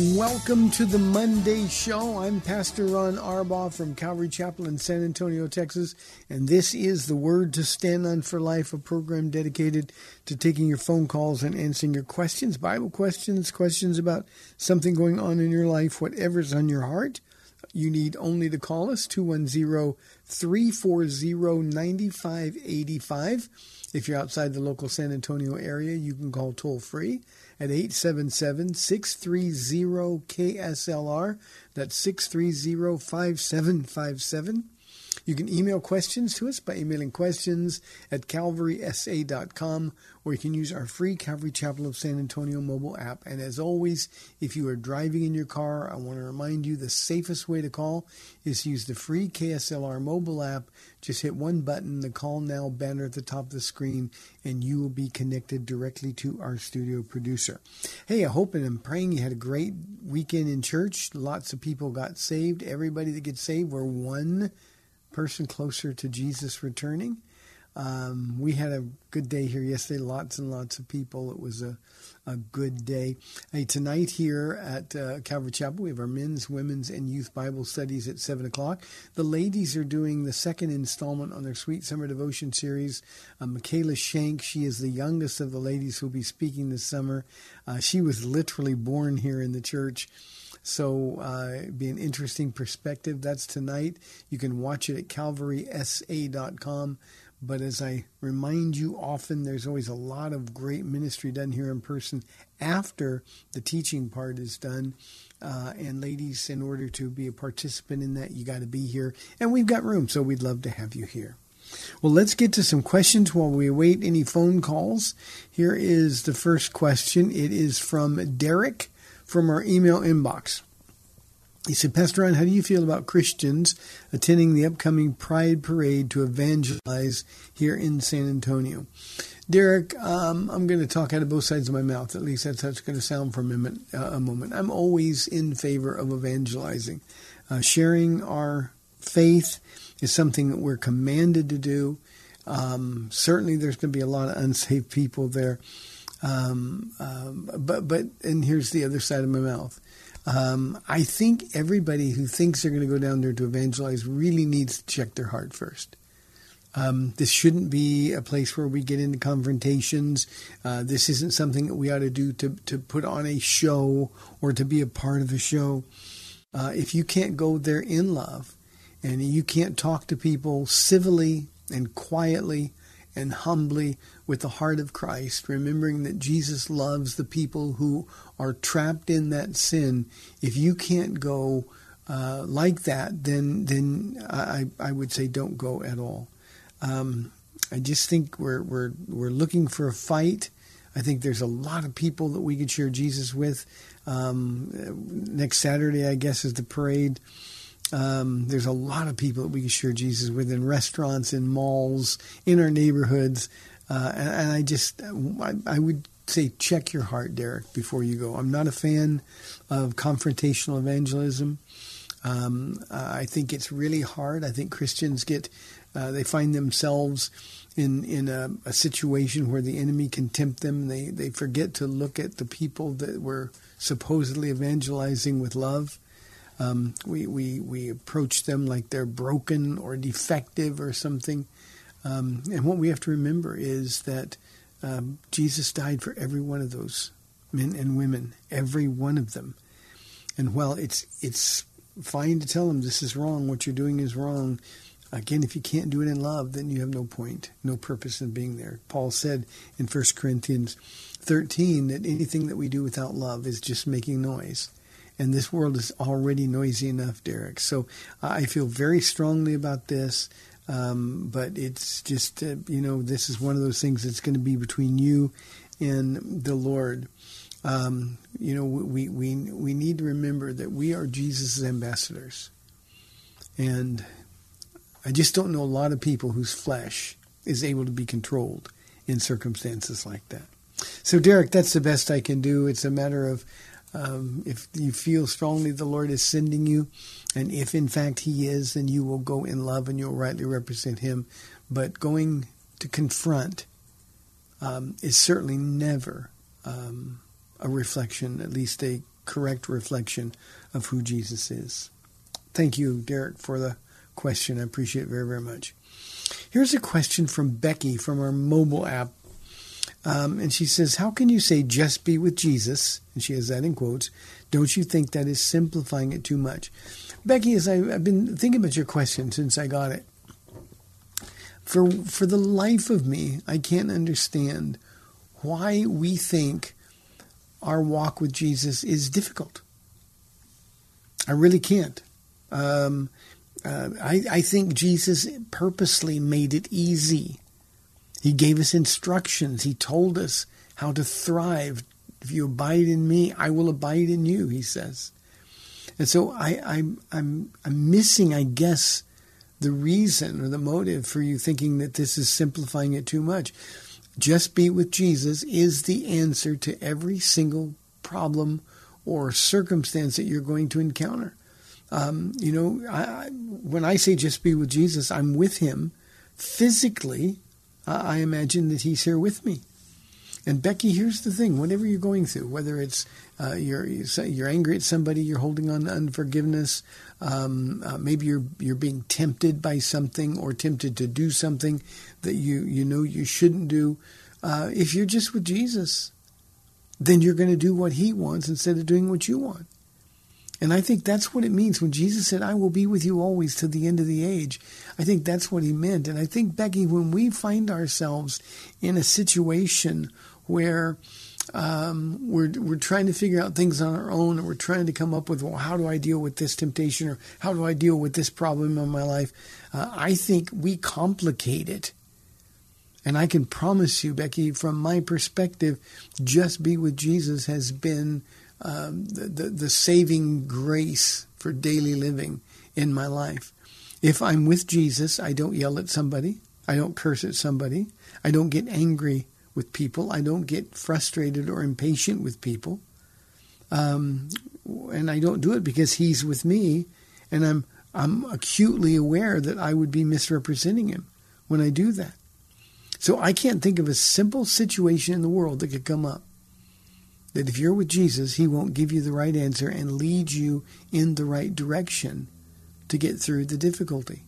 Welcome to the Monday show. I'm Pastor Ron Arbaugh from Calvary Chapel in San Antonio, Texas, and this is the Word to Stand on for Life, a program dedicated to taking your phone calls and answering your questions, Bible questions, questions about something going on in your life, whatever's on your heart. You need only to call us 210 340 9585. If you're outside the local San Antonio area, you can call toll free at 877 630 KSLR. That's 630 5757. You can email questions to us by emailing questions at calvarysa.com, or you can use our free Calvary Chapel of San Antonio mobile app. And as always, if you are driving in your car, I want to remind you the safest way to call is to use the free KSLR mobile app. Just hit one button, the Call Now banner at the top of the screen, and you will be connected directly to our studio producer. Hey, I hope and I'm praying you had a great weekend in church. Lots of people got saved. Everybody that gets saved, we're one person closer to Jesus returning. Um, we had a good day here yesterday. Lots and lots of people. It was a, a good day. Hey, tonight here at uh, Calvary Chapel, we have our men's, women's, and youth Bible studies at 7 o'clock. The ladies are doing the second installment on their Sweet Summer Devotion series. Uh, Michaela Shank, she is the youngest of the ladies who will be speaking this summer. Uh, she was literally born here in the church. So, uh, be an interesting perspective. That's tonight. You can watch it at calvarysa.com. But as I remind you often, there's always a lot of great ministry done here in person after the teaching part is done. Uh, and ladies, in order to be a participant in that, you got to be here. And we've got room, so we'd love to have you here. Well, let's get to some questions while we await any phone calls. Here is the first question. It is from Derek from our email inbox. He said, Pastor Ron, how do you feel about Christians attending the upcoming Pride Parade to evangelize here in San Antonio? Derek, um, I'm going to talk out of both sides of my mouth. At least that's how it's going to sound for a moment. Uh, a moment. I'm always in favor of evangelizing. Uh, sharing our faith is something that we're commanded to do. Um, certainly, there's going to be a lot of unsaved people there. Um, um, but but and here's the other side of my mouth. Um, I think everybody who thinks they're going to go down there to evangelize really needs to check their heart first. Um, this shouldn't be a place where we get into confrontations. Uh, this isn't something that we ought to do to, to put on a show or to be a part of a show. Uh, if you can't go there in love and you can't talk to people civilly and quietly and humbly with the heart of Christ, remembering that Jesus loves the people who are trapped in that sin, if you can't go uh, like that, then then I, I would say don't go at all. Um, I just think we're we're we're looking for a fight. I think there's a lot of people that we could share Jesus with. Um, next Saturday, I guess, is the parade. Um, there's a lot of people that we can share Jesus with in restaurants, in malls, in our neighborhoods, uh, and, and, I just I, I, would say check your heart, Derek, before you go. I'm not a fan of confrontational evangelism. Um, I think it's really hard. I think Christians get uh, they find themselves in in a, a, situation where the enemy can tempt them. They they forget to look at the people that we're supposedly evangelizing with love. Um, we, we we approach them like they're broken or defective or something. Um, and what we have to remember is that um, Jesus died for every one of those men and women, every one of them. And while it's it's fine to tell them this is wrong, what you're doing is wrong. Again, if you can't do it in love, then you have no point, no purpose in being there. Paul said in 1 Corinthians 13 that anything that we do without love is just making noise. And this world is already noisy enough, Derek. So I feel very strongly about this. Um, but it's just, uh, you know, this is one of those things that's going to be between you and the Lord. Um, you know, we, we, we need to remember that we are Jesus' ambassadors. And I just don't know a lot of people whose flesh is able to be controlled in circumstances like that. So, Derek, that's the best I can do. It's a matter of um, if you feel strongly the Lord is sending you, and if in fact He is, then you will go in love and you'll rightly represent Him. But going to confront um, is certainly never um, a reflection, at least a correct reflection of who Jesus is. Thank you, Derek, for the question. I appreciate it very, very much. Here's a question from Becky from our mobile app. Um, and she says, How can you say just be with Jesus? And she has that in quotes. Don't you think that is simplifying it too much? Becky, as I, I've been thinking about your question since I got it, for, for the life of me, I can't understand why we think our walk with Jesus is difficult. I really can't. Um, uh, I, I think Jesus purposely made it easy. He gave us instructions. He told us how to thrive. If you abide in me, I will abide in you, he says. And so I, I'm, I'm, I'm missing, I guess, the reason or the motive for you thinking that this is simplifying it too much. Just be with Jesus is the answer to every single problem or circumstance that you're going to encounter. Um, you know, I, when I say just be with Jesus, I'm with him physically I imagine that He's here with me. And Becky, here's the thing: whatever you're going through, whether it's uh, you're you're angry at somebody, you're holding on to unforgiveness, um, uh, maybe you're you're being tempted by something or tempted to do something that you you know you shouldn't do. Uh, if you're just with Jesus, then you're going to do what He wants instead of doing what you want. And I think that's what it means when Jesus said, I will be with you always to the end of the age. I think that's what he meant. And I think, Becky, when we find ourselves in a situation where um, we're, we're trying to figure out things on our own and we're trying to come up with, well, how do I deal with this temptation or how do I deal with this problem in my life? Uh, I think we complicate it. And I can promise you, Becky, from my perspective, just be with Jesus has been um, the, the, the saving grace for daily living in my life. If I'm with Jesus, I don't yell at somebody. I don't curse at somebody. I don't get angry with people. I don't get frustrated or impatient with people. Um, and I don't do it because He's with me, and I'm I'm acutely aware that I would be misrepresenting Him when I do that. So I can't think of a simple situation in the world that could come up that if you're with Jesus, He won't give you the right answer and lead you in the right direction to get through the difficulty.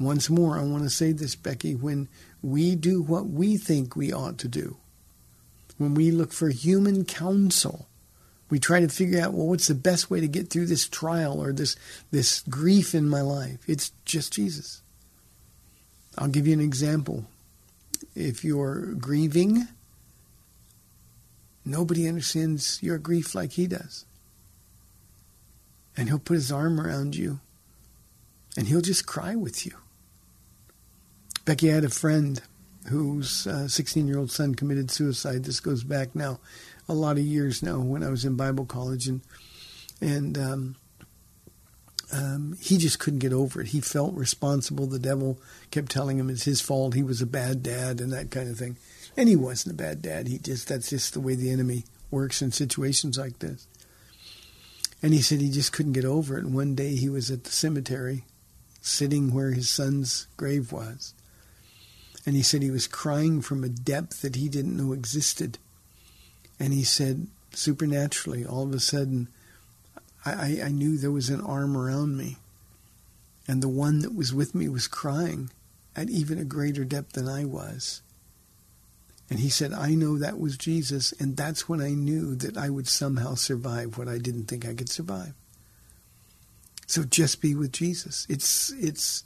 Once more, I want to say this, Becky, when we do what we think we ought to do, when we look for human counsel, we try to figure out, well, what's the best way to get through this trial or this, this grief in my life? It's just Jesus. I'll give you an example. If you're grieving, Nobody understands your grief like he does. And he'll put his arm around you and he'll just cry with you. Becky I had a friend whose 16 uh, year old son committed suicide. This goes back now a lot of years now when I was in Bible college. And, and um, um, he just couldn't get over it. He felt responsible. The devil kept telling him it's his fault. He was a bad dad and that kind of thing. And he wasn't a bad dad. He just that's just the way the enemy works in situations like this. And he said he just couldn't get over it. And one day he was at the cemetery, sitting where his son's grave was. And he said he was crying from a depth that he didn't know existed. And he said, supernaturally, all of a sudden, I, I knew there was an arm around me. And the one that was with me was crying at even a greater depth than I was. And he said, I know that was Jesus, and that's when I knew that I would somehow survive what I didn't think I could survive. So just be with Jesus. It's it's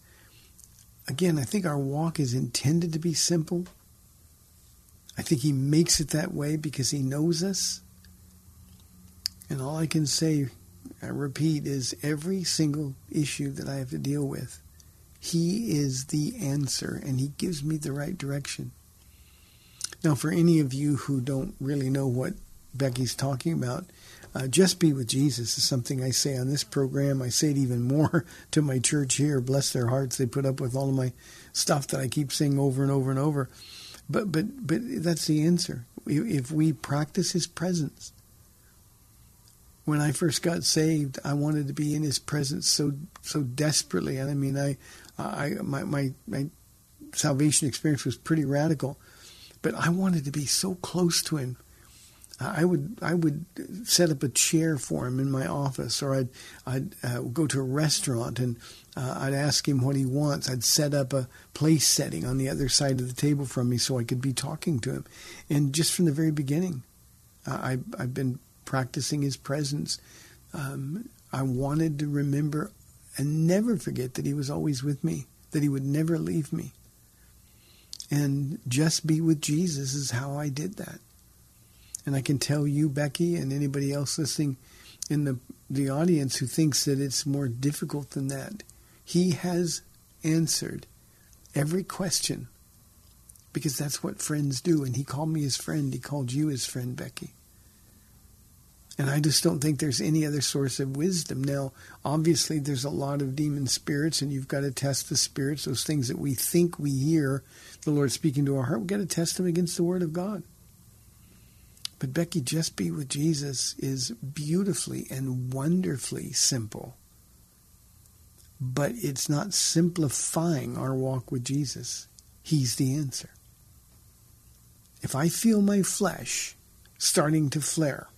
again, I think our walk is intended to be simple. I think he makes it that way because he knows us. And all I can say, I repeat, is every single issue that I have to deal with, he is the answer and he gives me the right direction. Now, for any of you who don't really know what Becky's talking about, uh, just be with Jesus is something I say on this program. I say it even more to my church here. Bless their hearts. They put up with all of my stuff that I keep saying over and over and over. But but but that's the answer. If we practice His presence. When I first got saved, I wanted to be in His presence so so desperately. And I mean, I I my my, my salvation experience was pretty radical but I wanted to be so close to him. I would I would set up a chair for him in my office, or I'd I'd uh, go to a restaurant and uh, I'd ask him what he wants. I'd set up a place setting on the other side of the table from me so I could be talking to him. And just from the very beginning, uh, I I've been practicing his presence. Um, I wanted to remember and never forget that he was always with me, that he would never leave me and just be with Jesus is how I did that. And I can tell you, Becky, and anybody else listening in the, the audience who thinks that it's more difficult than that, He has answered every question because that's what friends do. And He called me His friend, He called you His friend, Becky. And I just don't think there's any other source of wisdom. Now, obviously, there's a lot of demon spirits, and you've got to test the spirits, those things that we think we hear the Lord speaking to our heart. We've got to test them against the Word of God. But Becky, just be with Jesus is beautifully and wonderfully simple. But it's not simplifying our walk with Jesus. He's the answer. If I feel my flesh starting to flare,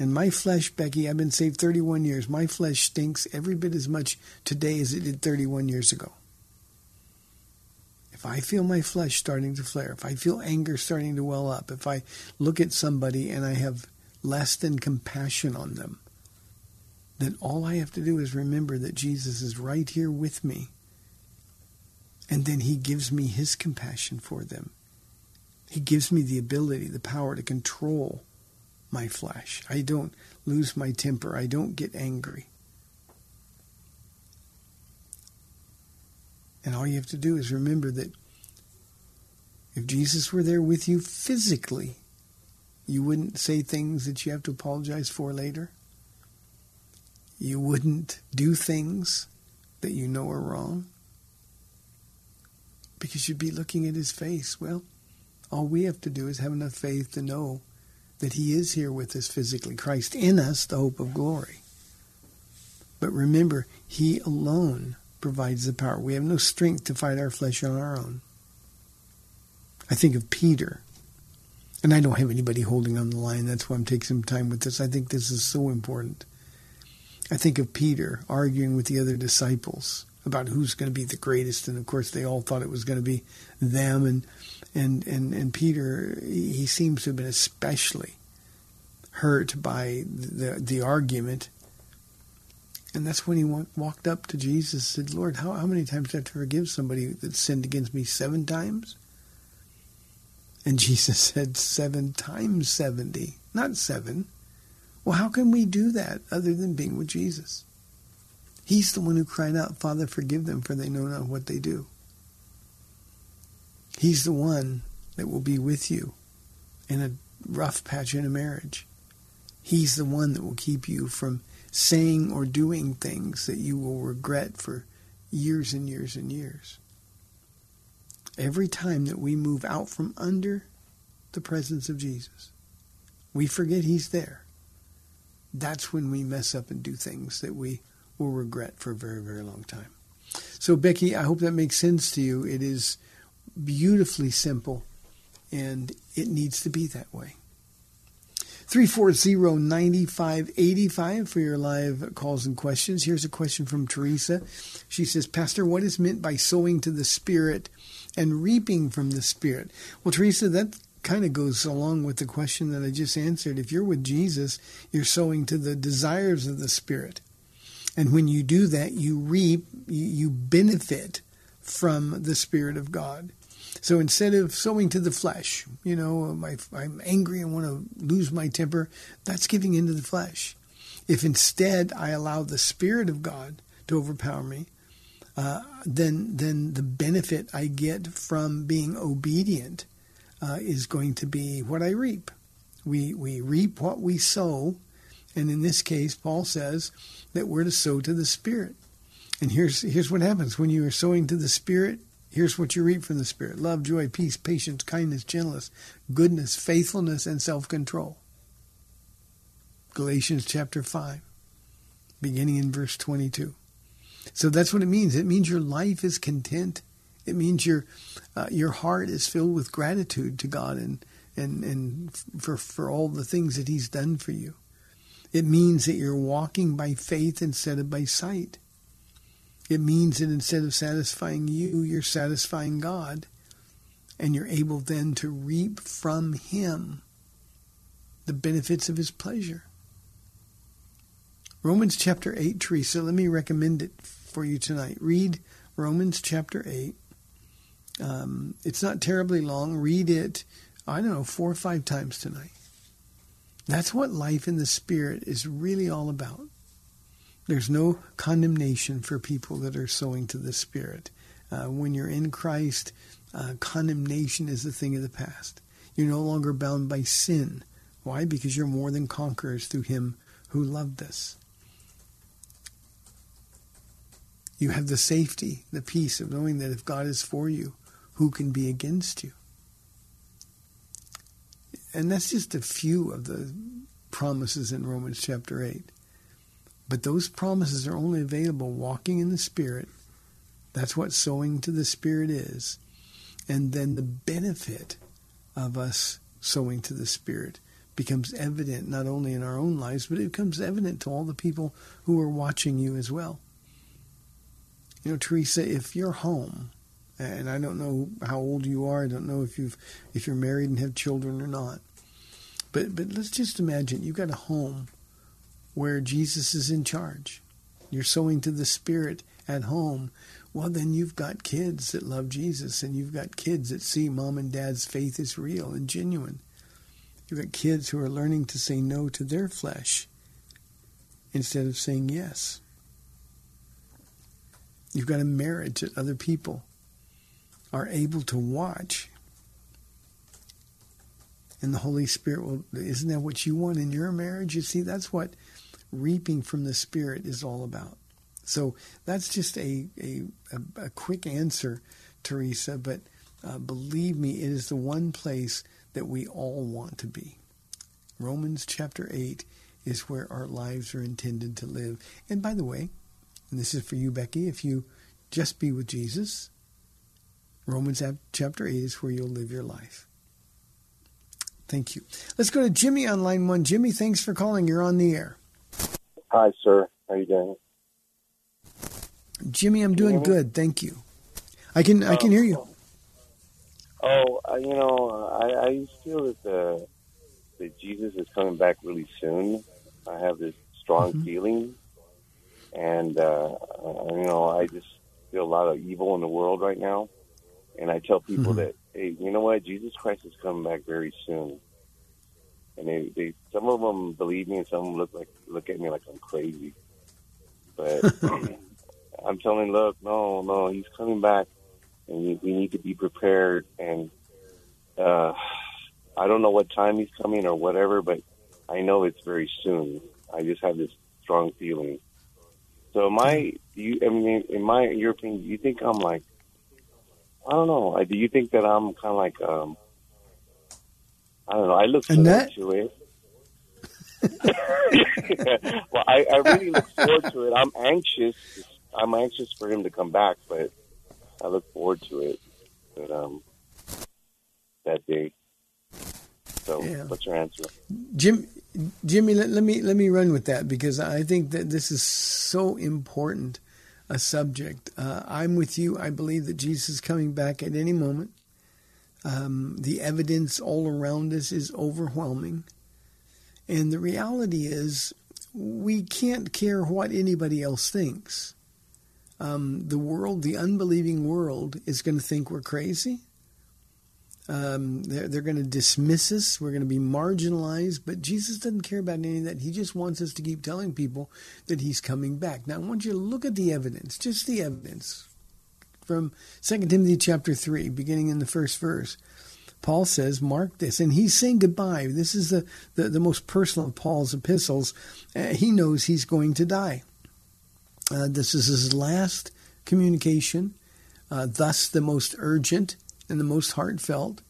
and my flesh, Becky, I've been saved 31 years. My flesh stinks every bit as much today as it did 31 years ago. If I feel my flesh starting to flare, if I feel anger starting to well up, if I look at somebody and I have less than compassion on them, then all I have to do is remember that Jesus is right here with me. And then he gives me his compassion for them. He gives me the ability, the power to control my flesh. I don't lose my temper. I don't get angry. And all you have to do is remember that if Jesus were there with you physically, you wouldn't say things that you have to apologize for later. You wouldn't do things that you know are wrong because you'd be looking at his face. Well, all we have to do is have enough faith to know that He is here with us physically. Christ in us, the hope of glory. But remember, He alone provides the power. We have no strength to fight our flesh on our own. I think of Peter, and I don't have anybody holding on the line. That's why I'm taking some time with this. I think this is so important. I think of Peter arguing with the other disciples about who's going to be the greatest, and of course they all thought it was going to be them. And and and and Peter, he seems to have been especially hurt by the the argument. And that's when he walked up to Jesus and said, Lord, how, how many times do I have to forgive somebody that sinned against me? Seven times? And Jesus said, Seven times 70, not seven. Well, how can we do that other than being with Jesus? He's the one who cried out, Father, forgive them, for they know not what they do. He's the one that will be with you in a rough patch in a marriage. He's the one that will keep you from saying or doing things that you will regret for years and years and years. Every time that we move out from under the presence of Jesus, we forget He's there. That's when we mess up and do things that we will regret for a very, very long time. So, Becky, I hope that makes sense to you. It is beautifully simple, and it needs to be that way. 340-9585 for your live calls and questions. Here's a question from Teresa. She says, Pastor, what is meant by sowing to the Spirit and reaping from the Spirit? Well, Teresa, that kind of goes along with the question that I just answered. If you're with Jesus, you're sowing to the desires of the Spirit. And when you do that, you reap, you benefit from the Spirit of God. So instead of sowing to the flesh, you know, I'm angry and want to lose my temper, that's giving into the flesh. If instead I allow the Spirit of God to overpower me, uh, then then the benefit I get from being obedient uh, is going to be what I reap. We we reap what we sow, and in this case, Paul says that we're to sow to the Spirit. And here's here's what happens when you are sowing to the Spirit. Here's what you reap from the Spirit love, joy, peace, patience, kindness, gentleness, goodness, faithfulness, and self control. Galatians chapter 5, beginning in verse 22. So that's what it means. It means your life is content. It means your uh, your heart is filled with gratitude to God and and and for for all the things that He's done for you. It means that you're walking by faith instead of by sight. It means that instead of satisfying you, you're satisfying God. And you're able then to reap from Him the benefits of His pleasure. Romans chapter 8, Teresa, let me recommend it for you tonight. Read Romans chapter 8. Um, it's not terribly long. Read it, I don't know, four or five times tonight. That's what life in the Spirit is really all about. There's no condemnation for people that are sowing to the Spirit. Uh, when you're in Christ, uh, condemnation is a thing of the past. You're no longer bound by sin. Why? Because you're more than conquerors through Him who loved us. You have the safety, the peace of knowing that if God is for you, who can be against you? And that's just a few of the promises in Romans chapter 8. But those promises are only available walking in the Spirit. That's what sowing to the Spirit is. And then the benefit of us sowing to the Spirit becomes evident not only in our own lives, but it becomes evident to all the people who are watching you as well. You know, Teresa, if you're home, and I don't know how old you are, I don't know if you've if you're married and have children or not, but but let's just imagine you've got a home where Jesus is in charge. You're sowing to the Spirit at home. Well, then you've got kids that love Jesus, and you've got kids that see mom and dad's faith is real and genuine. You've got kids who are learning to say no to their flesh instead of saying yes. You've got a marriage that other people are able to watch. And the Holy Spirit will, isn't that what you want in your marriage? You see, that's what reaping from the Spirit is all about. So that's just a, a, a, a quick answer, Teresa, but uh, believe me, it is the one place that we all want to be. Romans chapter 8 is where our lives are intended to live. And by the way, and this is for you, Becky, if you just be with Jesus, Romans chapter 8 is where you'll live your life. Thank you. Let's go to Jimmy on line one. Jimmy, thanks for calling. You're on the air. Hi, sir. How are you doing? Jimmy, I'm doing good. Thank you. I can I can hear you. Oh, uh, you know, I, I feel that the that Jesus is coming back really soon. I have this strong Mm-hmm. feeling, and uh, uh, you know, I just feel a lot of evil in the world right now. And I tell people Mhm. that, hey, you know what? Jesus Christ is coming back very soon. And they, they, some of them believe me, and some of them look like look at me like I'm crazy. But I'm telling, look, no, no, he's coming back, and we, we need to be prepared. And uh, I don't know what time he's coming or whatever, but I know it's very soon. I just have this strong feeling. So, my, you, I mean, in my, your opinion, do you think I'm like, I don't know. I, do you think that I'm kind of like um, I don't know. I look And forward to it. well, I, I really look forward to it. I'm anxious. I'm anxious for him to come back, but I look forward to it. But um, that day. So, Yeah. what's your answer? Jim, Jimmy, let, let me let me run with that because I think that this is so important a subject. Uh, I'm with you. I believe that Jesus is coming back at any moment. Um, the evidence all around us is overwhelming, and the reality is we can't care what anybody else thinks. Um, the world, the unbelieving world, is going to think we're crazy. Um, they're they're going to dismiss us. We're going to be marginalized. But Jesus doesn't care about any of that. He just wants us to keep telling people that He's coming back. Now, I want you to look at the evidence, just the evidence from 2 Timothy chapter 3, beginning in the first verse. Paul says, Mark this. And he's saying goodbye. This is the, the, the most personal of Paul's epistles. Uh, he knows he's going to die. Uh, this is his last communication, uh, thus the most urgent and the most heartfelt.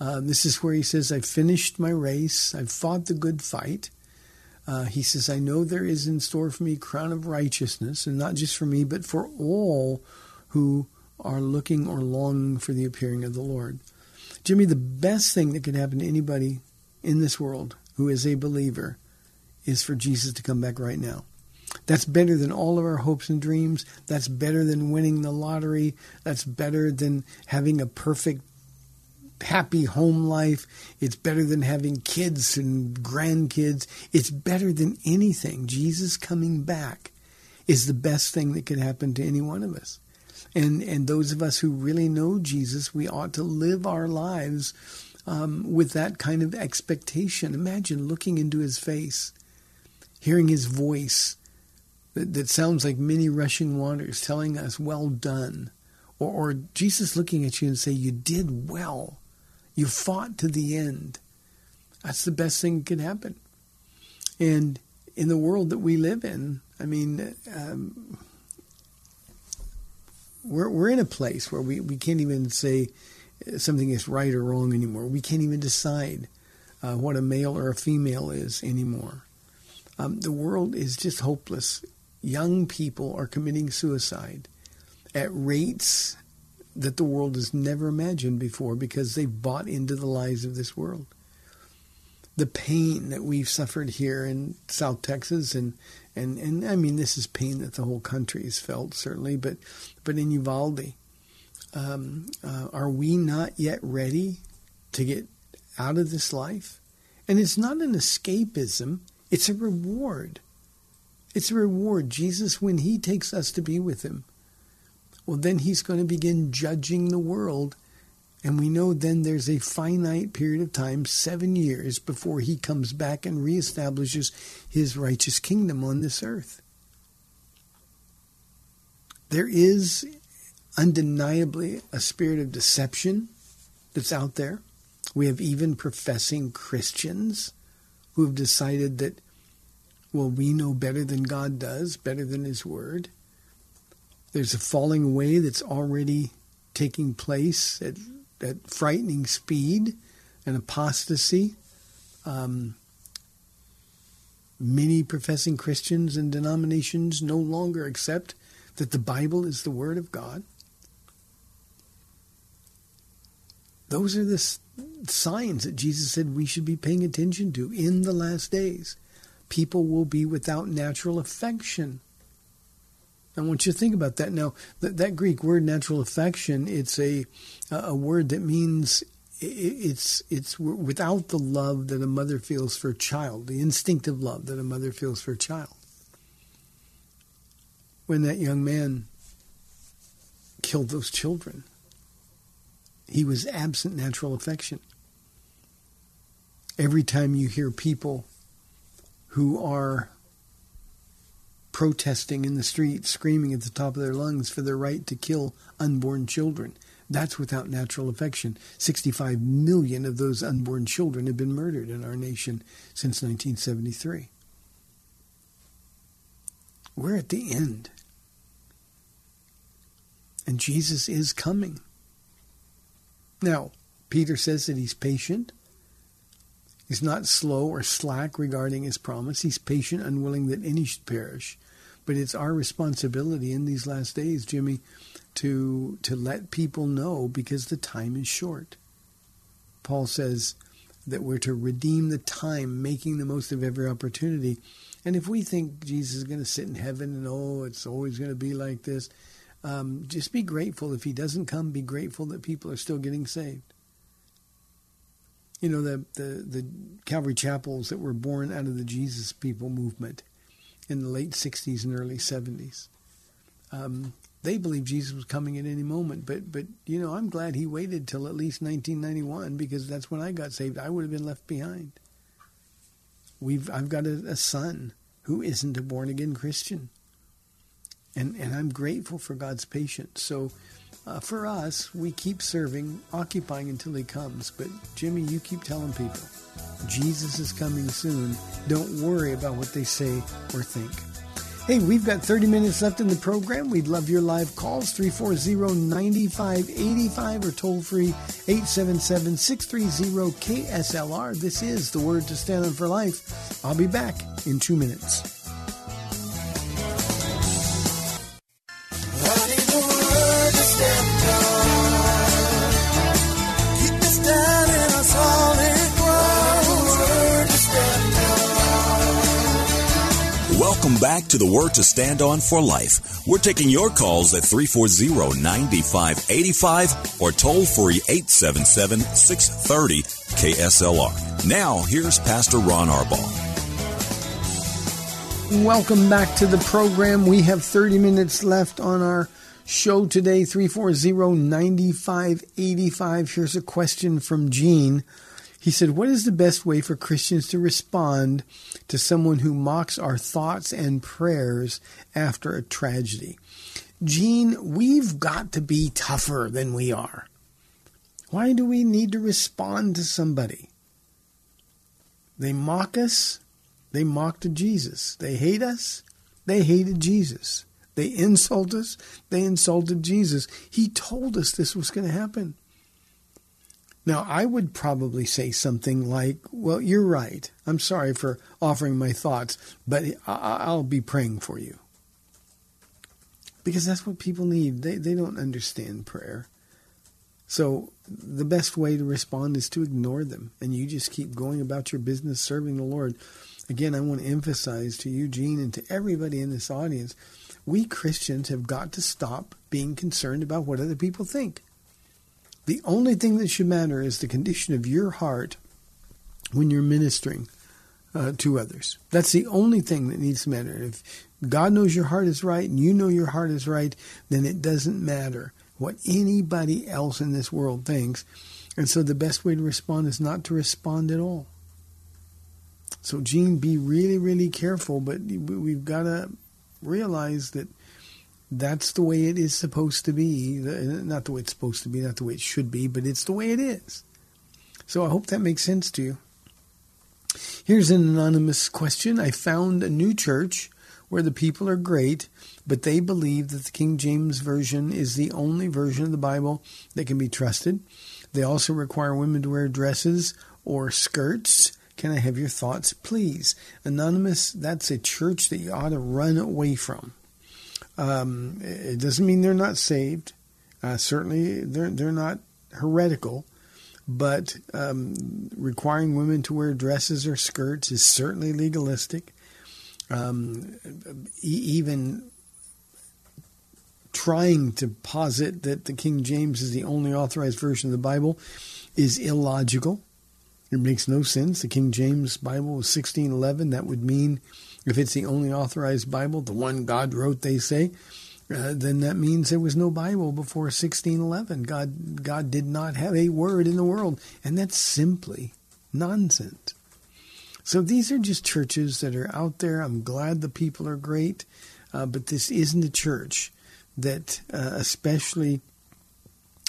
Uh, this is where he says, I've finished my race, I've fought the good fight. Uh, he says, I know there is in store for me crown of righteousness, and not just for me, but for all who are looking or longing for the appearing of the Lord. Jimmy, the best thing that could happen to anybody in this world who is a believer is for Jesus to come back right now. That's better than all of our hopes and dreams. That's better than winning the lottery. That's better than having a perfect, happy home life. It's better than having kids and grandkids. It's better than anything. Jesus coming back is the best thing that could happen to any one of us. And, and those of us who really know Jesus, we ought to live our lives um, with that kind of expectation. Imagine looking into his face, hearing his voice, that, that sounds like many rushing waters telling us, well done. Or, or Jesus looking at you and say, you did well. You fought to the end. That's the best thing that could happen. And in the world that we live in, I mean, um, we're, we're in a place where we, we can't even say something is right or wrong anymore. We can't even decide uh, what a male or a female is anymore. Um, the world is just hopeless young people are committing suicide at rates that the world has never imagined before because they've bought into the lies of this world. The pain that we've suffered here in South Texas and, and, and I mean this is pain that the whole country has felt certainly, but but in Uvalde, um, uh, are we not yet ready to get out of this life? And it's not an escapism; it's a reward. It's a reward. Jesus, when he takes us to be with him, well, then he's going to begin judging the world. And we know then there's a finite period of time, seven years, before he comes back and reestablishes his righteous kingdom on this earth. There is undeniably a spirit of deception that's out there. We have even professing Christians who have decided that well, we know better than God does, better than His Word. There's a falling away that's already taking place at, at frightening speed, an apostasy. Um, many professing Christians and denominations no longer accept that the Bible is the Word of God. Those are the signs that Jesus said we should be paying attention to in the last days people will be without natural affection. I want you to think about that. Now, that, that Greek word "natural affection" it's a a word that means it's it's without the love that a mother feels for a child, the instinctive love that a mother feels for a child. When that young man killed those children, he was absent natural affection. Every time you hear people who are protesting in the streets, screaming at the top of their lungs for their right to kill unborn children. That's without natural affection. 65 million of those unborn children have been murdered in our nation since 1973. We're at the end. And Jesus is coming. Now, Peter says that he's patient. He's not slow or slack regarding his promise. He's patient, unwilling that any should perish. But it's our responsibility in these last days, Jimmy, to to let people know because the time is short. Paul says that we're to redeem the time, making the most of every opportunity. And if we think Jesus is going to sit in heaven and oh, it's always going to be like this, um, just be grateful. If he doesn't come, be grateful that people are still getting saved. You know, the, the, the Calvary chapels that were born out of the Jesus People movement in the late 60s and early 70s. Um, they believed Jesus was coming at any moment, but but you know I'm glad he waited till at least 1991 because that's when I got saved. I would have been left behind. We've I've got a, a son who isn't a born again Christian, and and I'm grateful for God's patience. So. Uh, for us, we keep serving, occupying until he comes. But Jimmy, you keep telling people, Jesus is coming soon. Don't worry about what they say or think. Hey, we've got 30 minutes left in the program. We'd love your live calls 340-9585 or toll free 877-630-KSLR. This is the word to stand on for life. I'll be back in 2 minutes. Welcome back to the Word to Stand On for Life. We're taking your calls at 340-9585 or toll free 877-630 KSLR. Now, here's Pastor Ron Arbaugh. Welcome back to the program. We have 30 minutes left on our show today 340-9585. Here's a question from Gene. He said, What is the best way for Christians to respond to someone who mocks our thoughts and prayers after a tragedy? Gene, we've got to be tougher than we are. Why do we need to respond to somebody? They mock us, they mocked Jesus. They hate us, they hated Jesus. They insult us, they insulted Jesus. He told us this was going to happen. Now, I would probably say something like, Well, you're right. I'm sorry for offering my thoughts, but I'll be praying for you. Because that's what people need. They, they don't understand prayer. So, the best way to respond is to ignore them, and you just keep going about your business serving the Lord. Again, I want to emphasize to Eugene and to everybody in this audience we Christians have got to stop being concerned about what other people think. The only thing that should matter is the condition of your heart when you're ministering uh, to others. That's the only thing that needs to matter. If God knows your heart is right and you know your heart is right, then it doesn't matter what anybody else in this world thinks. And so the best way to respond is not to respond at all. So, Gene, be really, really careful, but we've got to realize that that's the way it is supposed to be. Not the way it's supposed to be, not the way it should be, but it's the way it is. So I hope that makes sense to you. Here's an anonymous question. I found a new church where the people are great, but they believe that the King James Version is the only version of the Bible that can be trusted. They also require women to wear dresses or skirts. Can I have your thoughts, please? Anonymous, that's a church that you ought to run away from. Um, it doesn't mean they're not saved. Uh, certainly, they're they're not heretical, but um, requiring women to wear dresses or skirts is certainly legalistic. Um, e- even trying to posit that the King James is the only authorized version of the Bible is illogical. It makes no sense. The King James Bible was 1611. That would mean, if it's the only authorized Bible, the one God wrote, they say, uh, then that means there was no Bible before 1611. God, God did not have a word in the world. And that's simply nonsense. So these are just churches that are out there. I'm glad the people are great, uh, but this isn't a church that, uh, especially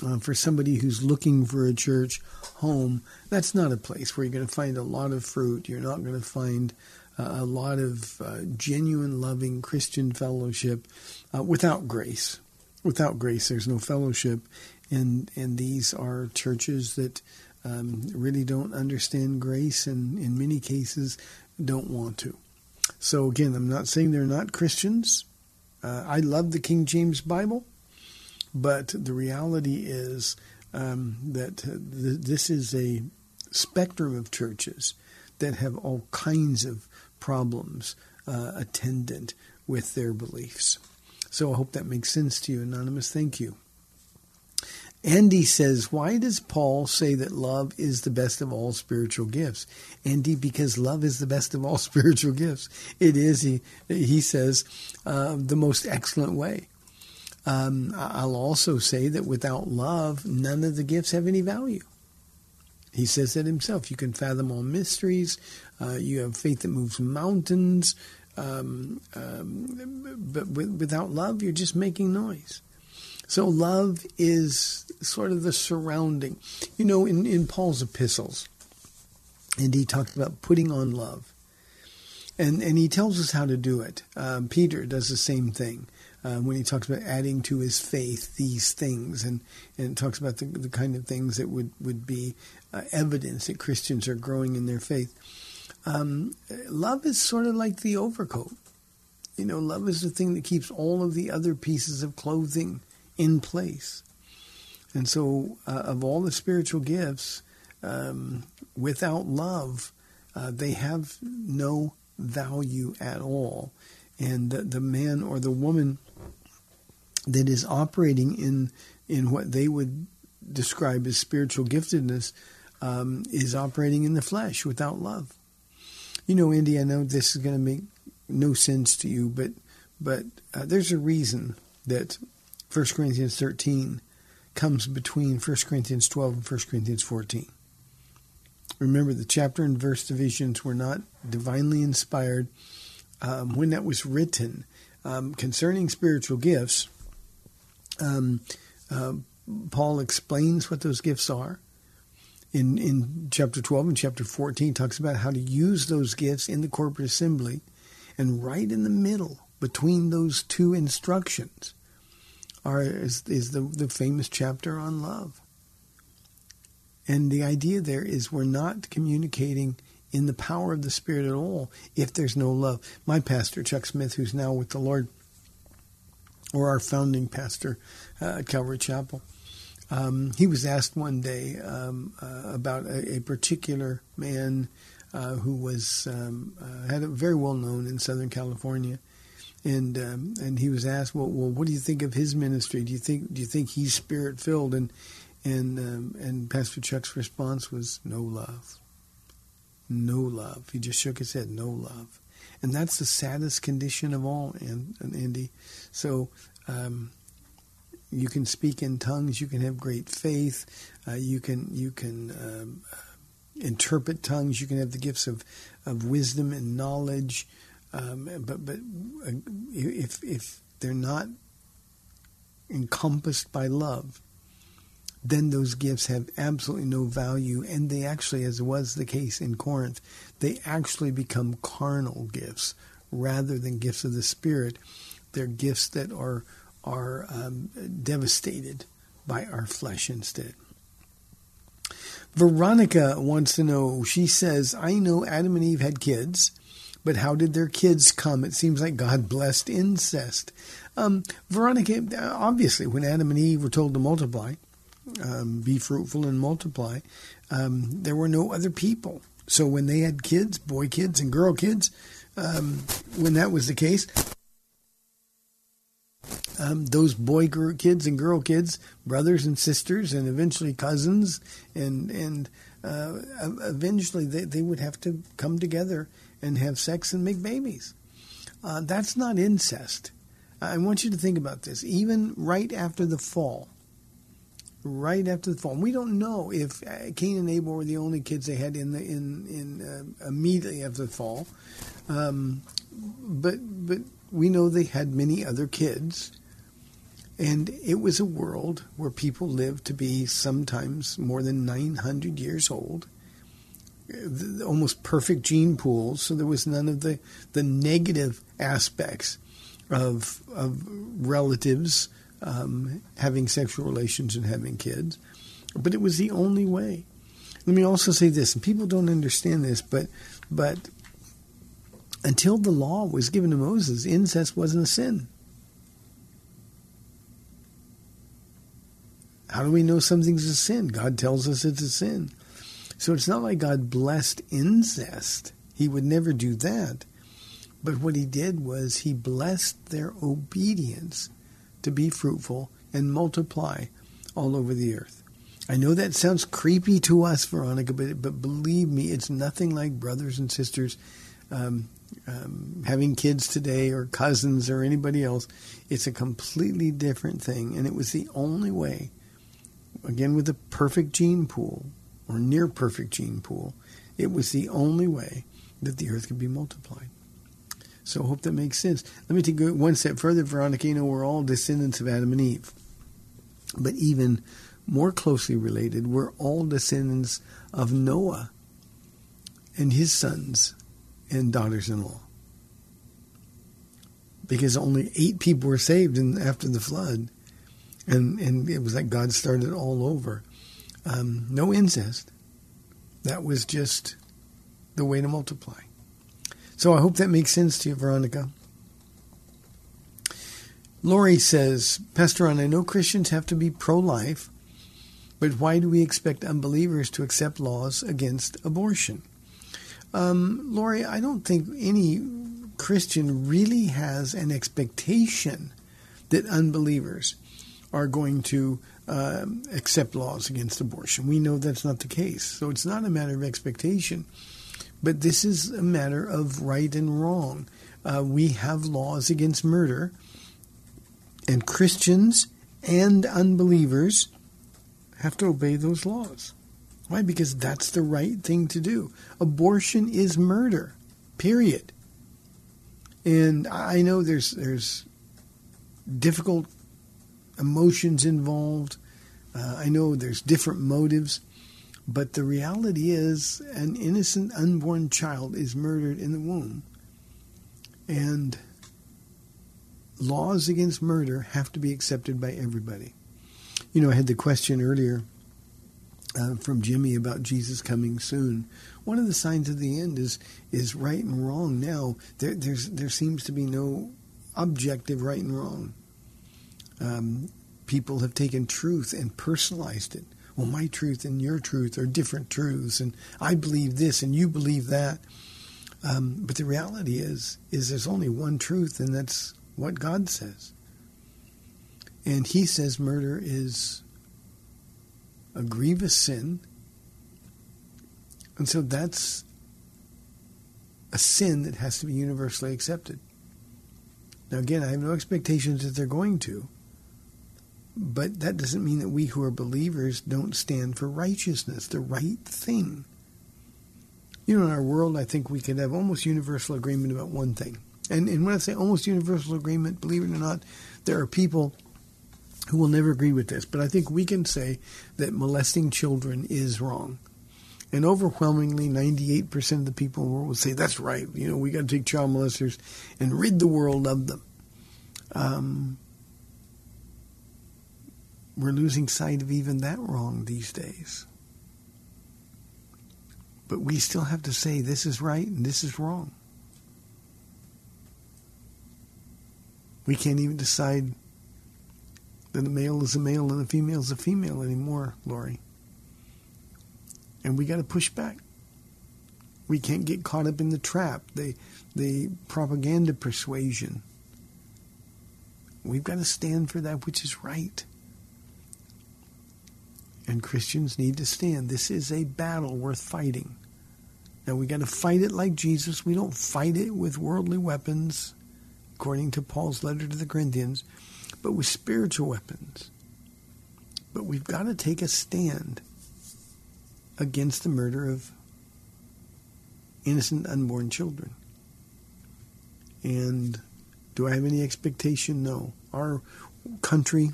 uh, for somebody who's looking for a church home, that's not a place where you're going to find a lot of fruit. You're not going to find a lot of uh, genuine, loving Christian fellowship uh, without grace. without grace, there's no fellowship, and and these are churches that um, really don't understand grace, and in many cases don't want to. So again, I'm not saying they're not Christians. Uh, I love the King James Bible, but the reality is um, that th- this is a spectrum of churches that have all kinds of problems uh, attendant with their beliefs. So I hope that makes sense to you, Anonymous. Thank you. Andy says, Why does Paul say that love is the best of all spiritual gifts? Andy, because love is the best of all spiritual gifts. It is, he, he says, uh, the most excellent way. Um, I'll also say that without love, none of the gifts have any value. He says that himself. You can fathom all mysteries. Uh, you have faith that moves mountains. Um, um, but without love, you're just making noise. So love is sort of the surrounding. You know, in, in Paul's epistles, and he talks about putting on love. And, and he tells us how to do it. Um, Peter does the same thing uh, when he talks about adding to his faith these things, and, and talks about the, the kind of things that would, would be uh, evidence that Christians are growing in their faith. Um, love is sort of like the overcoat. You know, love is the thing that keeps all of the other pieces of clothing in place. And so, uh, of all the spiritual gifts, um, without love, uh, they have no value at all. And the, the, man or the woman that is operating in in what they would describe as spiritual giftedness um, is operating in the flesh without love. You know, Andy, I know this is going to make no sense to you, but but uh, there's a reason that 1 Corinthians 13 comes between 1 Corinthians 12 and 1 Corinthians 14. Remember, the chapter and verse divisions were not divinely inspired. Um, when that was written um, concerning spiritual gifts, um, uh, Paul explains what those gifts are. In, in chapter 12 and chapter 14, talks about how to use those gifts in the corporate assembly. And right in the middle, between those two instructions, are is, is the, the famous chapter on love. And the idea there is we're not communicating in the power of the Spirit at all if there's no love. My pastor, Chuck Smith, who's now with the Lord, or our founding pastor uh, at Calvary Chapel, um, he was asked one day um, uh, about a, a, particular man uh, who was um, uh, had a, very well known in Southern California, and um, and he was asked, well, well, what do you think of his ministry? Do you think do you think he's spirit filled? And and um, and Pastor Chuck's response was no love, no love. He just shook his head, no love, and that's the saddest condition of all, Andy. So. Um, you can speak in tongues. You can have great faith. Uh, you can you can um, interpret tongues. You can have the gifts of, of wisdom and knowledge. Um, but but uh, if if they're not encompassed by love, then those gifts have absolutely no value, and they actually, as was the case in Corinth, they actually become carnal gifts rather than gifts of the Spirit. They're gifts that are are um, devastated by our flesh instead. Veronica wants to know. She says, "I know Adam and Eve had kids." But how did their kids come? It seems like God blessed incest. Um, Veronica, obviously, when Adam and Eve were told to multiply, um, be fruitful and multiply, um, there were no other people. So when they had kids, boy kids and girl kids, um, when that was the case, um, those boy kids and girl kids, brothers and sisters, and eventually cousins, and and uh, eventually they, they would have to come together and have sex and make babies. Uh, that's not incest. I want you to think about this. Even right after the fall, right after the fall, we don't know if uh, Cain and Abel were the only kids they had in the in in uh, immediately after the fall, um, but but we know they had many other kids, and it was a world where people lived to be sometimes more than nine hundred years old almost perfect gene pools, so there was none of the, the negative aspects of, of relatives um, having sexual relations and having kids, but it was the only way. Let me also say this, and people don't understand this, but but until the law was given to Moses, incest wasn't a sin. How do we know something's a sin? God tells us it's a sin. So it's not like God blessed incest. He would never do that. But what he did was he blessed their obedience to be fruitful and multiply all over the earth. I know that sounds creepy to us, Veronica, but, but believe me, it's nothing like brothers and sisters um, um, having kids today or cousins or anybody else. It's a completely different thing. And it was the only way, again, with a perfect gene pool or near perfect gene pool, it was the only way that the earth could be multiplied. So I hope that makes sense. Let me take one step further, Veronica. You know, we're all descendants of Adam and Eve. But even more closely related, we're all descendants of Noah and his sons and daughters in law. Because only eight people were saved in, after the flood. And, and it was like God started all over. Um, no incest. That was just the way to multiply. So I hope that makes sense to you, Veronica. Lori says, Pastor Ron, I know Christians have to be pro life, but why do we expect unbelievers to accept laws against abortion? Um, Lori, I don't think any Christian really has an expectation that unbelievers are going to uh, accept laws against abortion. We know that's not the case. So it's not a matter of expectation, but this is a matter of right and wrong. Uh, we have laws against murder, and Christians and unbelievers have to obey those laws. Why? Because that's the right thing to do. Abortion is murder, period. And I know there's there's difficult emotions involved. Uh, I know there's different motives, but the reality is an innocent unborn child is murdered in the womb. And laws against murder have to be accepted by everybody. You know, I had the question earlier uh, from Jimmy about Jesus coming soon. One of the signs of the end is is right and wrong. Now there there seems to be no objective right and wrong. Um, people have taken truth and personalized it. Well, my truth and your truth are different truths, and I believe this and you believe that. Um, but the reality is, is there's only one truth, and that's what God says. And He says murder is a grievous sin. And so that's a sin that has to be universally accepted. Now, again, I have no expectations that they're going to, but that doesn't mean that we who are believers don't stand for righteousness, the right thing. You know, in our world, I think we could have almost universal agreement about one thing. And, and when I say almost universal agreement, believe it or not, there are people who will never agree with this, but I think we can say that molesting children is wrong. And overwhelmingly, 98% of the people in the world will say, that's right. You know, we got to take child molesters and rid the world of them. Um, we're losing sight of even that wrong these days. But we still have to say this is right and this is wrong. We can't even decide that a male is a male and a female is a female anymore, Lori. And we got to push back. We can't get caught up in the trap, the the propaganda persuasion. We've got to stand for that which is right. And Christians need to stand. This is a battle worth fighting. Now we got to fight it like Jesus. We don't fight it with worldly weapons, according to Paul's letter to the Corinthians but with spiritual weapons. But we've got to take a stand against the murder of innocent unborn children. And do I have any expectation? No. Our country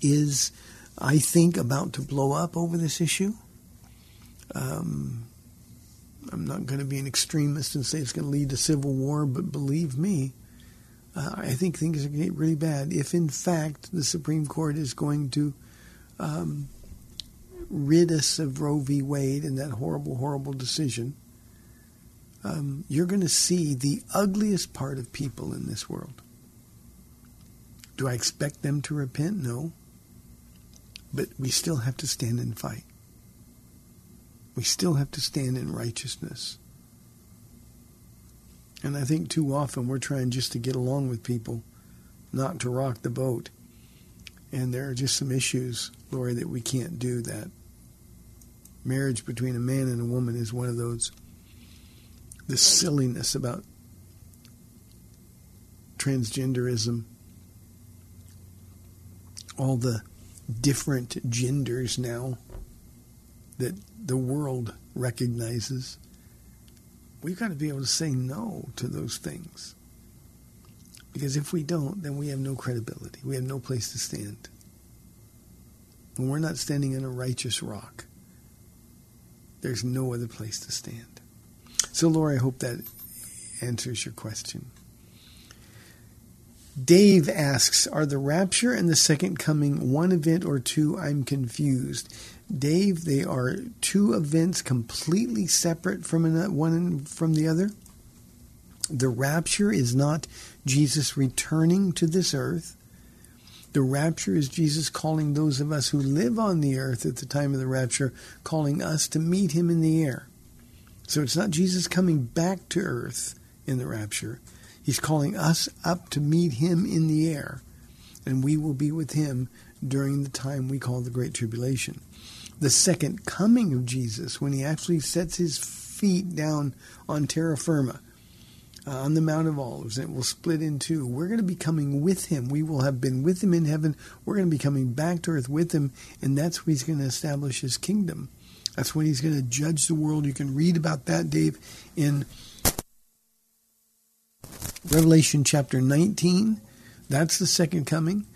is, I think, about to blow up over this issue. Um, I'm not going to be an extremist and say it's going to lead to civil war, but believe me, uh, I think things are going to get really bad if, in fact, the Supreme Court is going to um, rid us of Roe v. Wade and that horrible, horrible decision. Um, you're going to see the ugliest part of people in this world. Do I expect them to repent? No. But we still have to stand and fight. We still have to stand in righteousness. And I think too often we're trying just to get along with people, not to rock the boat. And there are just some issues, Lori, that we can't do that. Marriage between a man and a woman is one of those. The silliness about transgenderism, all the different genders now that the world recognizes. We've got to be able to say no to those things. Because if we don't, then we have no credibility. We have no place to stand. When we're not standing on a righteous rock, there's no other place to stand. So, Laura, I hope that answers your question. Dave asks, Are the rapture and the second coming one event or two? I'm confused. Dave, they are two events completely separate from one from the other. The rapture is not Jesus returning to this earth. The rapture is Jesus calling those of us who live on the earth at the time of the rapture, calling us to meet him in the air. So it's not Jesus coming back to earth in the rapture. He's calling us up to meet him in the air, and we will be with him during the time we call the Great Tribulation the second coming of Jesus, when he actually sets his feet down on terra firma, uh, on the Mount of Olives, and it will split in two. We're going to be coming with him. We will have been with him in heaven. We're going to be coming back to earth with him, and that's when he's going to establish his kingdom. That's when he's going to judge the world. You can read about that, Dave, in Revelation chapter 19. That's the second coming.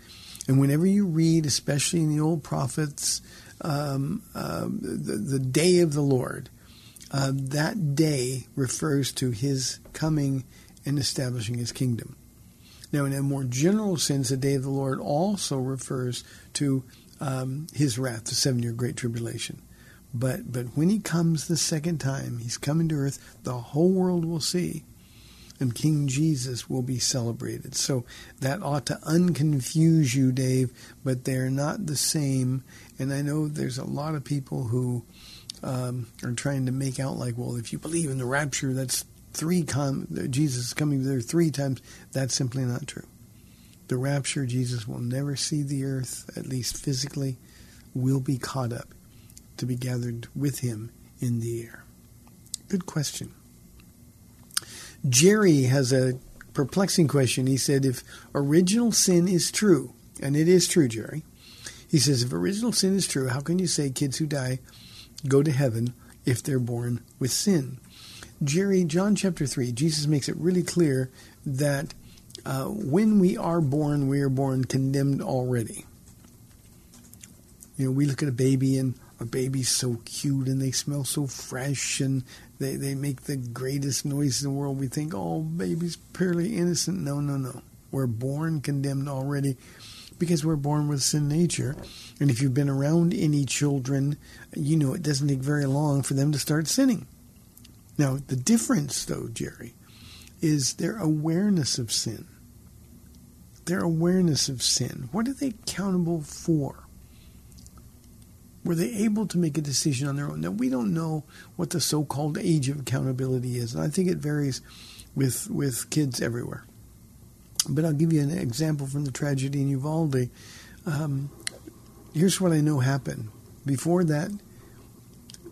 And whenever you read, especially in the old prophets, um, uh, the, the, day of the Lord. Uh, that day refers to his coming and establishing his kingdom. Now, in a more general sense, the day of the Lord also refers to um, his wrath, the seven year Great Tribulation. But, but when he comes the second time, he's coming to earth, the whole world will see and King Jesus will be celebrated. So that ought to unconfuse you, Dave, but they're not the same. And I know there's a lot of people who um, are trying to make out like, well, if you believe in the rapture, that's three com- Jesus is coming there three times. That's simply not true. The rapture, Jesus will never see the earth, at least physically, will be caught up to be gathered with him in the air. Good question. Jerry has a perplexing question. He said, if original sin is true, and it is true, Jerry, he says, if original sin is true, how can you say kids who die go to heaven if they're born with sin? Jerry, John chapter 3, Jesus makes it really clear that uh, when we are born, we are born condemned already. You know, we look at a baby and a baby's so cute and they smell so fresh and they, they make the greatest noise in the world. We think, oh, baby's purely innocent. No, no, no. We're born condemned already because we're born with sin nature. And if you've been around any children, you know it doesn't take very long for them to start sinning. Now, the difference, though, Jerry, is their awareness of sin. Their awareness of sin. What are they accountable for? Were they able to make a decision on their own? Now, we don't know what the so called age of accountability is, and I think it varies with, with kids everywhere. But I'll give you an example from the tragedy in Uvalde. Um, here's what I know happened. Before that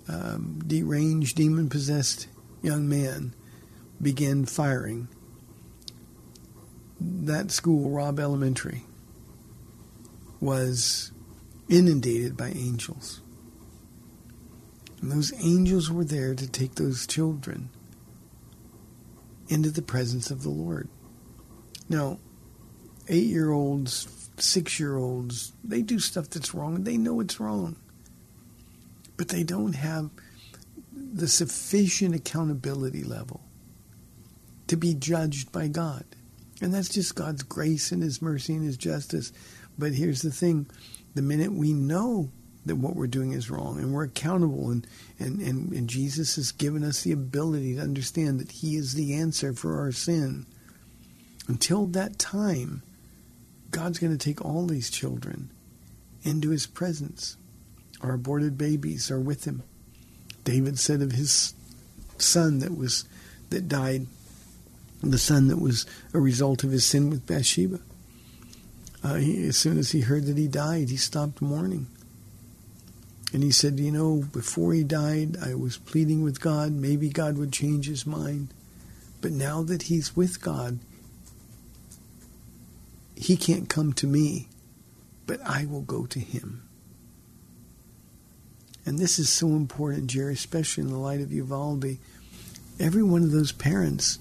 um, deranged, demon possessed young man began firing, that school, Robb Elementary, was inundated by angels. And those angels were there to take those children into the presence of the Lord. Now, eight year olds, six year olds, they do stuff that's wrong they know it's wrong. But they don't have the sufficient accountability level to be judged by God. And that's just God's grace and His mercy and His justice. But here's the thing the minute we know that what we're doing is wrong and we're accountable and, and, and, and Jesus has given us the ability to understand that He is the answer for our sin. Until that time, God's going to take all these children into His presence. Our aborted babies are with Him. David said of his son that was that died, the son that was a result of his sin with Bathsheba. Uh, he, as soon as he heard that he died, he stopped mourning. And he said, You know, before he died, I was pleading with God. Maybe God would change his mind. But now that he's with God, he can't come to me, but I will go to him. And this is so important, Jerry, especially in the light of Uvalde. Every one of those parents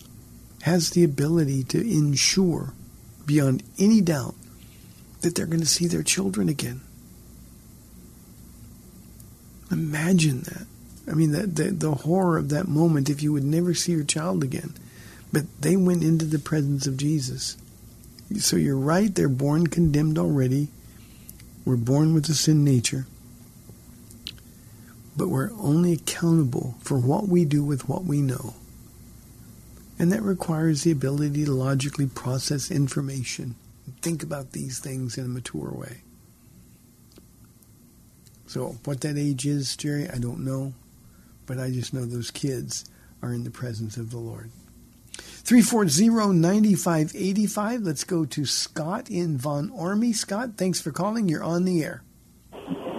has the ability to ensure, beyond any doubt, that they're going to see their children again. Imagine that. I mean, the, the, the horror of that moment if you would never see your child again. But they went into the presence of Jesus. So you're right, they're born condemned already. We're born with a sin nature. But we're only accountable for what we do with what we know. And that requires the ability to logically process information think about these things in a mature way. So, what that age is, Jerry, I don't know. But I just know those kids are in the presence of the Lord. 340-9585. Let's go to Scott in Von Ormy. Scott, thanks for calling. You're on the air.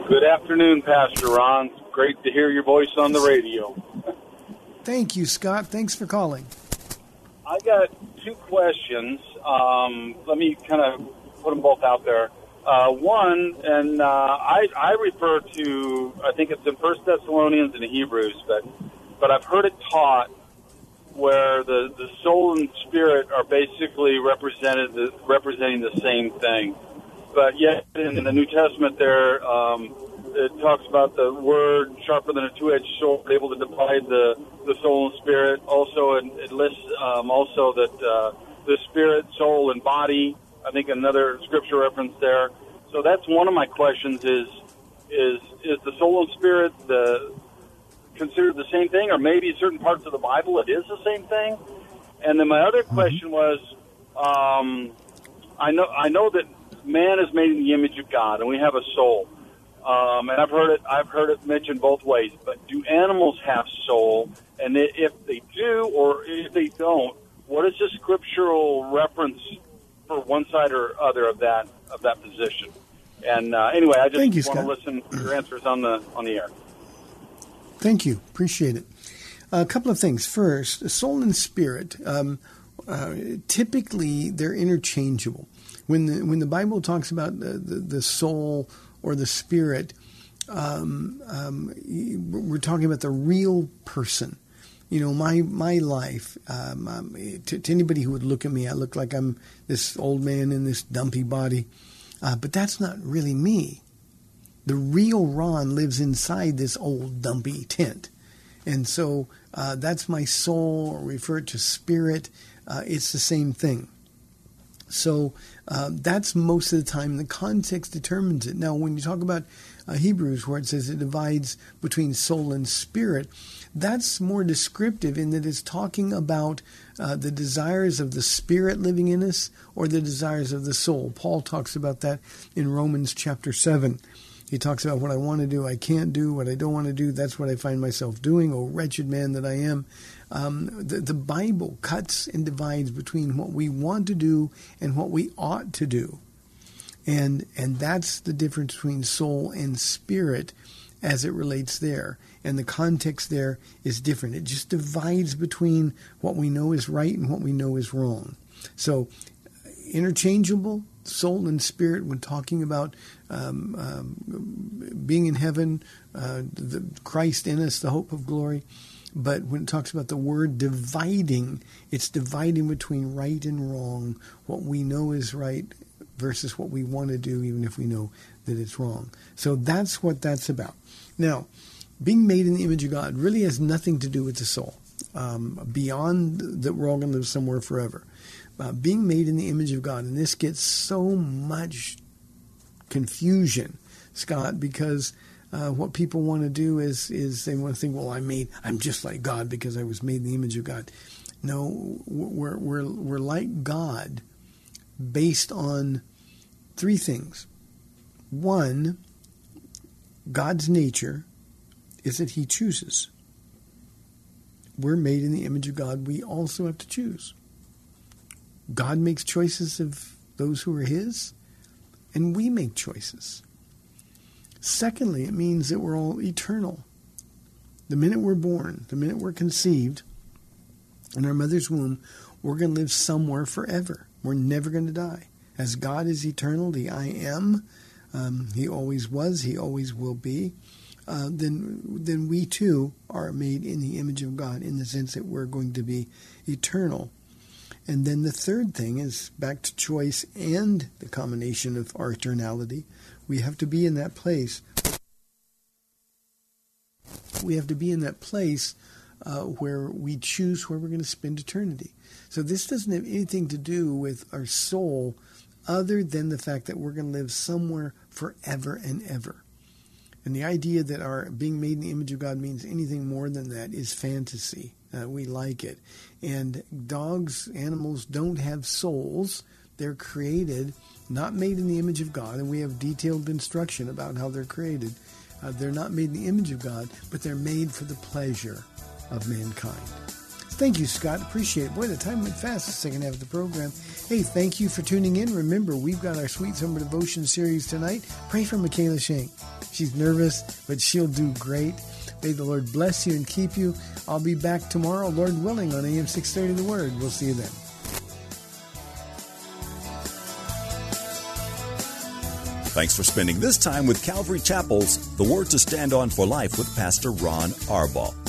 Good afternoon, Pastor Ron. Great to hear your voice on the radio. Thank you, Scott. Thanks for calling. I got two questions. Um, let me kind of put them both out there. Uh, one, and uh, I, I refer to, I think it's in First Thessalonians and Hebrews, but but I've heard it taught where the, the soul and spirit are basically represented representing the same thing. But yet in the New Testament, there um, it talks about the word sharper than a two-edged sword, able to divide the the soul and spirit. Also, it, it lists um, also that uh, the spirit, soul, and body. I think another scripture reference there. So that's one of my questions: is is is the soul and spirit the considered the same thing, or maybe certain parts of the Bible it is the same thing? And then my other question was, um, I know I know that man is made in the image of God, and we have a soul. Um, and I've heard it. I've heard it mentioned both ways. But do animals have soul? And if they do, or if they don't, what is the scriptural reference for one side or other of that of that position? And uh, anyway, I just you, want to listen to your answers on the on the air. Thank you. Appreciate it. A couple of things. First, soul and spirit. Um, uh, typically, they're interchangeable. When the when the Bible talks about the, the, the soul or the spirit, um, um, we're talking about the real person. You know, my my life. Um, um, to, to, anybody who would look at me, I look like I'm this old man in this dumpy body, uh, but that's not really me. The real Ron lives inside this old dumpy tent, and so uh, that's my soul, or refer to spirit. Uh, it's the same thing. So uh, that's most of the time the context determines it. Now, when you talk about uh, Hebrews, where it says it divides between soul and spirit, that's more descriptive in that it's talking about uh, the desires of the spirit living in us or the desires of the soul. Paul talks about that in Romans chapter 7. He talks about what I want to do, I can't do, what I don't want to do, that's what I find myself doing, oh wretched man that I am. Um, the, the Bible cuts and divides between what we want to do and what we ought to do. And, and that's the difference between soul and spirit as it relates there. And the context there is different. It just divides between what we know is right and what we know is wrong. So, interchangeable, soul and spirit, when talking about um, um, being in heaven, uh, the Christ in us, the hope of glory. But when it talks about the word dividing, it's dividing between right and wrong, what we know is right versus what we want to do, even if we know that it's wrong. So that's what that's about. Now, being made in the image of God really has nothing to do with the soul, um, beyond that we're all going to live somewhere forever. uh, being made in the image of God, and this gets so much confusion, Scott, because uh, what people want to do is is they want to think, well, I made, I'm just like God because I was made in the image of God. No, we're we're we're like God, based on three things. One, God's nature is that He chooses. We're made in the image of God. We also have to choose. God makes choices of those who are His, and we make choices. Secondly, it means that we're all eternal. The minute we're born, the minute we're conceived in our mother's womb, we're going to live somewhere forever. We're never going to die. As God is eternal, the I am, um, He always was, He always will be. Uh, then, then we too are made in the image of God in the sense that we're going to be eternal. And then the third thing is back to choice and the combination of our eternality. We have to be in that place. We have to be in that place uh, where we choose where we're going to spend eternity. So this doesn't have anything to do with our soul other than the fact that we're going to live somewhere forever and ever. And the idea that our being made in the image of God means anything more than that is fantasy. Uh, we like it. And dogs, animals don't have souls. They're created, not made in the image of God, and we have detailed instruction about how they're created. Uh, they're not made in the image of God, but they're made for the pleasure of mankind. Thank you, Scott. Appreciate it. Boy, the time went fast the second half of the program. Hey, thank you for tuning in. Remember, we've got our Sweet Summer Devotion series tonight. Pray for Michaela Shank. She's nervous, but she'll do great. May the Lord bless you and keep you. I'll be back tomorrow, Lord willing, on AM 630 The Word. We'll see you then. Thanks for spending this time with Calvary Chapel's The Word to Stand On for Life with Pastor Ron Arbaugh.